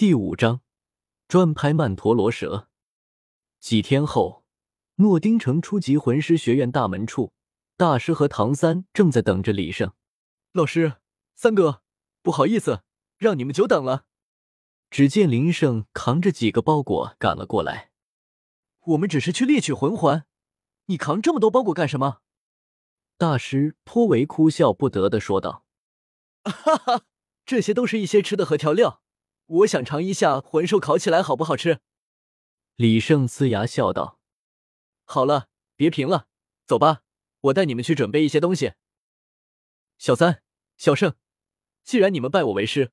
第五章，专拍曼陀罗蛇。几天后，诺丁城初级魂师学院大门处，大师和唐三正在等着李胜。老师，三哥，不好意思，让你们久等了。只见林胜扛着几个包裹赶了过来。我们只是去猎取魂环，你扛这么多包裹干什么？大师颇为哭笑不得的说道：“ 哈哈，这些都是一些吃的和调料。”我想尝一下魂兽烤起来好不好吃。李胜呲牙笑道：“好了，别贫了，走吧，我带你们去准备一些东西。”小三、小胜，既然你们拜我为师，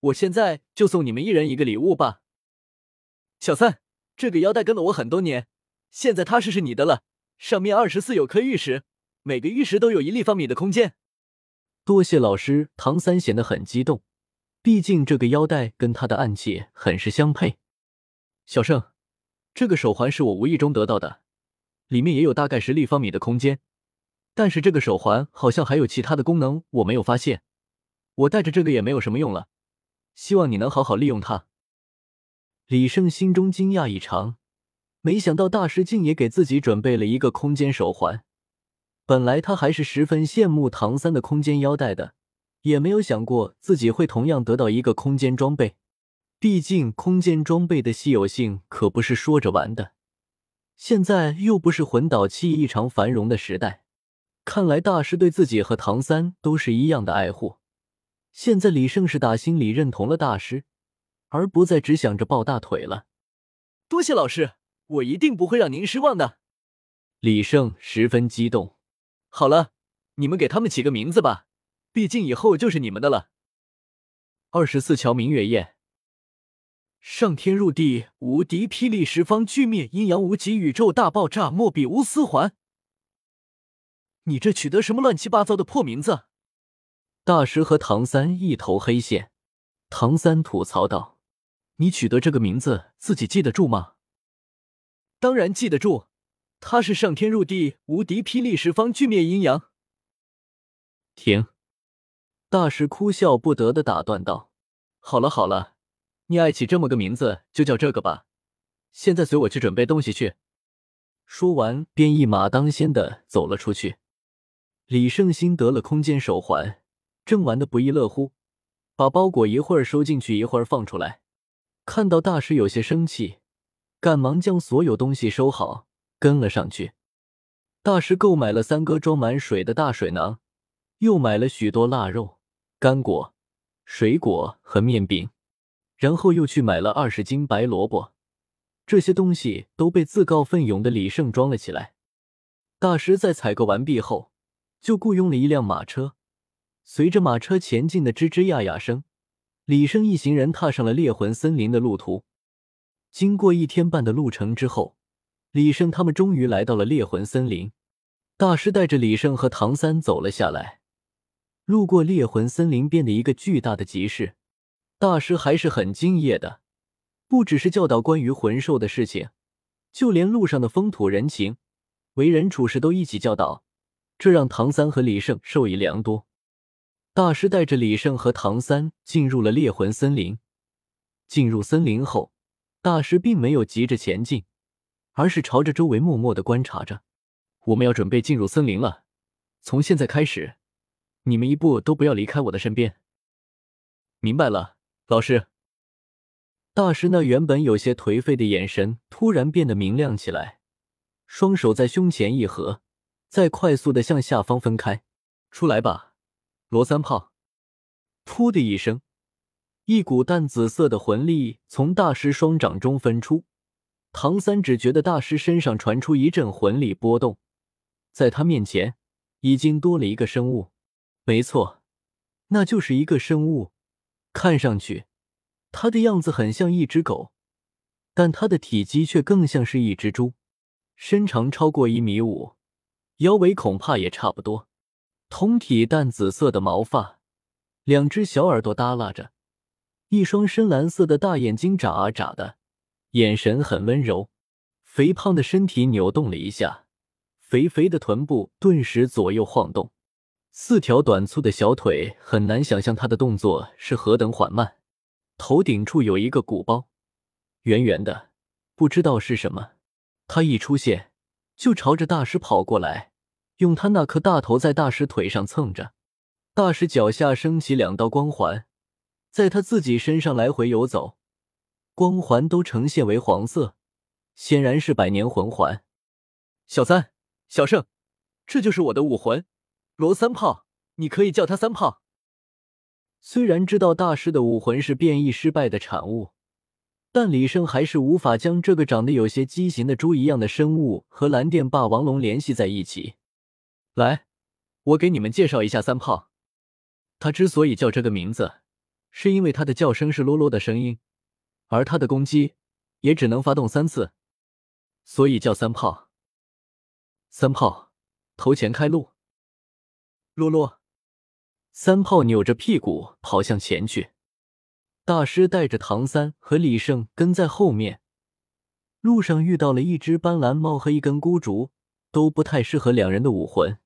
我现在就送你们一人一个礼物吧。小三，这个腰带跟了我很多年，现在踏实是你的了。上面二十四有颗玉石，每个玉石都有一立方米的空间。多谢老师，唐三显得很激动。毕竟这个腰带跟他的暗器很是相配。小胜，这个手环是我无意中得到的，里面也有大概十立方米的空间。但是这个手环好像还有其他的功能，我没有发现。我带着这个也没有什么用了，希望你能好好利用它。李胜心中惊讶异常，没想到大师竟也给自己准备了一个空间手环。本来他还是十分羡慕唐三的空间腰带的。也没有想过自己会同样得到一个空间装备，毕竟空间装备的稀有性可不是说着玩的。现在又不是魂导器异常繁荣的时代，看来大师对自己和唐三都是一样的爱护。现在李胜是打心里认同了大师，而不再只想着抱大腿了。多谢老师，我一定不会让您失望的。李胜十分激动。好了，你们给他们起个名字吧。毕竟以后就是你们的了。二十四桥明月宴，上天入地无敌霹雳十方俱灭阴阳无极宇宙大爆炸莫比乌斯环。你这取得什么乱七八糟的破名字？大师和唐三一头黑线。唐三吐槽道：“你取得这个名字，自己记得住吗？”当然记得住，他是上天入地无敌霹雳十方俱灭阴阳。停。大师哭笑不得的打断道：“好了好了，你爱起这么个名字就叫这个吧。现在随我去准备东西去。”说完，便一马当先的走了出去。李胜心得了空间手环，正玩的不亦乐乎，把包裹一会儿收进去，一会儿放出来。看到大师有些生气，赶忙将所有东西收好，跟了上去。大师购买了三个装满水的大水囊，又买了许多腊肉。干果、水果和面饼，然后又去买了二十斤白萝卜，这些东西都被自告奋勇的李胜装了起来。大师在采购完毕后，就雇佣了一辆马车，随着马车前进的吱吱呀呀声，李胜一行人踏上了猎魂森林的路途。经过一天半的路程之后，李胜他们终于来到了猎魂森林。大师带着李胜和唐三走了下来。路过猎魂森林边的一个巨大的集市，大师还是很敬业的，不只是教导关于魂兽的事情，就连路上的风土人情、为人处事都一起教导，这让唐三和李胜受益良多。大师带着李胜和唐三进入了猎魂森林。进入森林后，大师并没有急着前进，而是朝着周围默默的观察着。我们要准备进入森林了，从现在开始。你们一步都不要离开我的身边。明白了，老师。大师那原本有些颓废的眼神突然变得明亮起来，双手在胸前一合，再快速的向下方分开。出来吧，罗三炮！噗的一声，一股淡紫色的魂力从大师双掌中分出。唐三只觉得大师身上传出一阵魂力波动，在他面前已经多了一个生物。没错，那就是一个生物，看上去，它的样子很像一只狗，但它的体积却更像是一只猪，身长超过一米五，腰围恐怕也差不多，通体淡紫色的毛发，两只小耳朵耷拉着，一双深蓝色的大眼睛眨啊眨的，眼神很温柔，肥胖的身体扭动了一下，肥肥的臀部顿时左右晃动。四条短粗的小腿，很难想象他的动作是何等缓慢。头顶处有一个鼓包，圆圆的，不知道是什么。他一出现，就朝着大师跑过来，用他那颗大头在大师腿上蹭着。大师脚下升起两道光环，在他自己身上来回游走，光环都呈现为黄色，显然是百年魂环。小三、小圣，这就是我的武魂罗三炮，你可以叫他三炮。虽然知道大师的武魂是变异失败的产物，但李胜还是无法将这个长得有些畸形的猪一样的生物和蓝电霸王龙联系在一起。来，我给你们介绍一下三炮。他之所以叫这个名字，是因为他的叫声是啰啰的声音，而他的攻击也只能发动三次，所以叫三炮。三炮，头前开路。洛洛。三炮扭着屁股跑向前去，大师带着唐三和李胜跟在后面。路上遇到了一只斑斓猫和一根孤竹，都不太适合两人的武魂，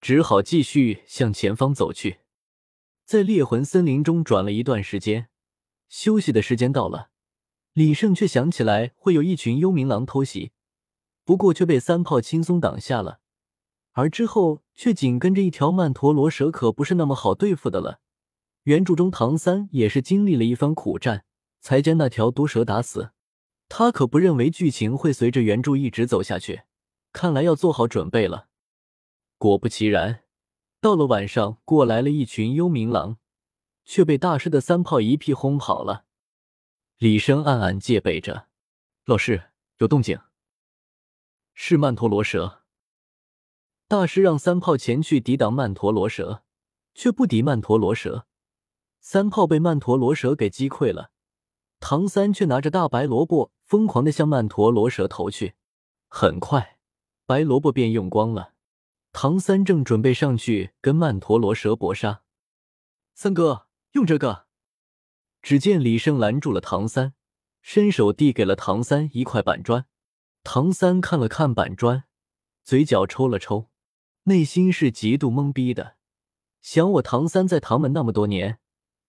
只好继续向前方走去。在猎魂森林中转了一段时间，休息的时间到了，李胜却想起来会有一群幽冥狼偷袭，不过却被三炮轻松挡下了。而之后却紧跟着一条曼陀罗蛇，可不是那么好对付的了。原著中唐三也是经历了一番苦战，才将那条毒蛇打死。他可不认为剧情会随着原著一直走下去，看来要做好准备了。果不其然，到了晚上，过来了一群幽冥狼，却被大师的三炮一屁轰跑了。李生暗暗戒备着，老师有动静，是曼陀罗蛇。大师让三炮前去抵挡曼陀罗蛇，却不敌曼陀罗蛇，三炮被曼陀罗蛇给击溃了。唐三却拿着大白萝卜，疯狂的向曼陀罗蛇投去。很快，白萝卜便用光了。唐三正准备上去跟曼陀罗蛇搏杀，三哥用这个。只见李胜拦住了唐三，伸手递给了唐三一块板砖。唐三看了看板砖，嘴角抽了抽。内心是极度懵逼的，想我唐三在唐门那么多年，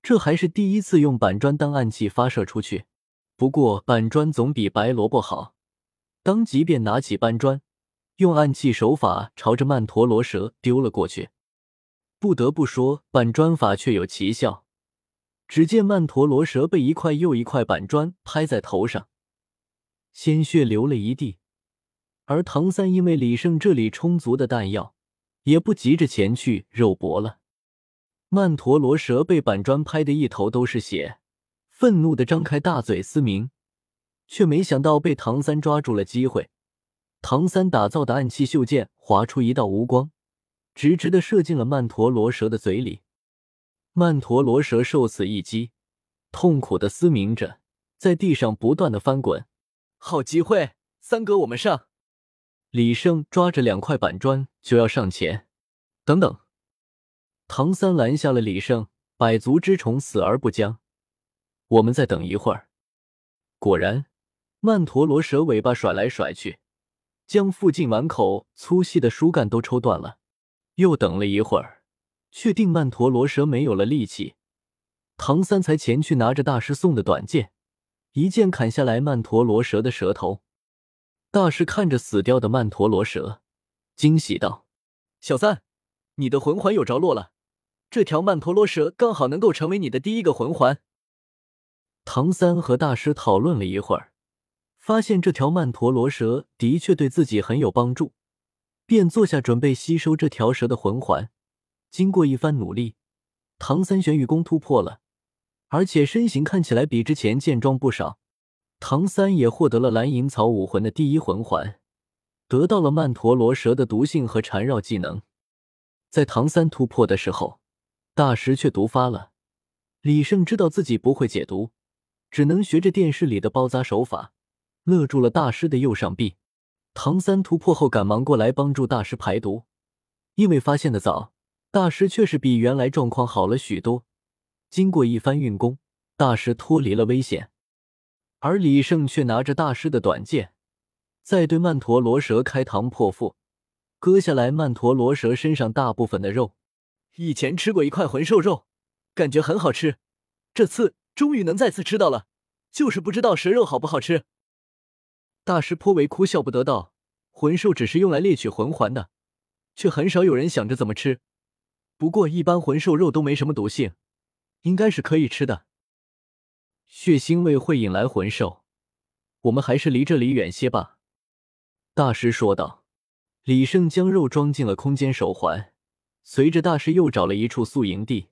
这还是第一次用板砖当暗器发射出去。不过板砖总比白萝卜好，当即便拿起搬砖，用暗器手法朝着曼陀罗蛇丢了过去。不得不说，板砖法却有奇效。只见曼陀罗蛇被一块又一块板砖拍在头上，鲜血流了一地。而唐三因为李胜这里充足的弹药。也不急着前去肉搏了。曼陀罗蛇被板砖拍得一头都是血，愤怒的张开大嘴嘶鸣，却没想到被唐三抓住了机会。唐三打造的暗器袖剑划出一道无光，直直的射进了曼陀罗蛇的嘴里。曼陀罗蛇受此一击，痛苦的嘶鸣着，在地上不断的翻滚。好机会，三哥，我们上！李胜抓着两块板砖就要上前，等等！唐三拦下了李胜。百足之虫，死而不僵。我们再等一会儿。果然，曼陀罗蛇尾巴甩来甩去，将附近碗口粗细的树干都抽断了。又等了一会儿，确定曼陀罗蛇没有了力气，唐三才前去拿着大师送的短剑，一剑砍下来曼陀罗蛇的舌头。大师看着死掉的曼陀罗蛇，惊喜道：“小三，你的魂环有着落了，这条曼陀罗蛇刚好能够成为你的第一个魂环。”唐三和大师讨论了一会儿，发现这条曼陀罗蛇的确对自己很有帮助，便坐下准备吸收这条蛇的魂环。经过一番努力，唐三玄羽功突破了，而且身形看起来比之前健壮不少。唐三也获得了蓝银草武魂的第一魂环，得到了曼陀罗蛇的毒性和缠绕技能。在唐三突破的时候，大师却毒发了。李胜知道自己不会解毒，只能学着电视里的包扎手法，勒住了大师的右上臂。唐三突破后，赶忙过来帮助大师排毒。因为发现的早，大师却是比原来状况好了许多。经过一番运功，大师脱离了危险。而李胜却拿着大师的短剑，在对曼陀罗蛇开膛破腹，割下来曼陀罗蛇身上大部分的肉。以前吃过一块魂兽肉，感觉很好吃，这次终于能再次吃到了，就是不知道蛇肉好不好吃。大师颇为哭笑不得道：“魂兽只是用来猎取魂环的，却很少有人想着怎么吃。不过一般魂兽肉都没什么毒性，应该是可以吃的。血腥味会引来魂兽，我们还是离这里远些吧。”大师说道。李胜将肉装进了空间手环，随着大师又找了一处宿营地。